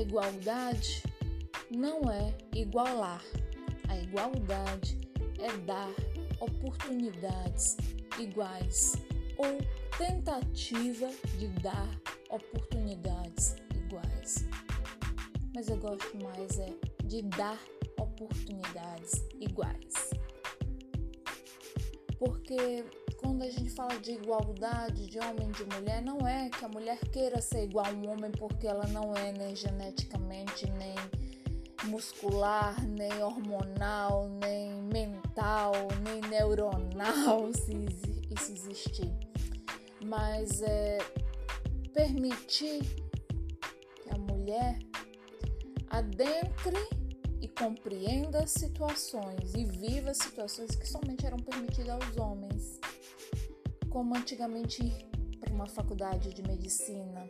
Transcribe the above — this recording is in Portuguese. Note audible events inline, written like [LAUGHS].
igualdade não é igualar. A igualdade é dar oportunidades iguais ou tentativa de dar oportunidades iguais. Mas eu gosto mais é de dar oportunidades iguais. Porque quando a gente fala de igualdade de homem e de mulher, não é que a mulher queira ser igual a um homem porque ela não é nem geneticamente, nem muscular, nem hormonal, nem mental, nem neuronal, [LAUGHS] se isso existir. Mas é permitir que a mulher adentre e compreenda situações e viva situações que somente eram permitidas aos homens, como antigamente ir para uma faculdade de medicina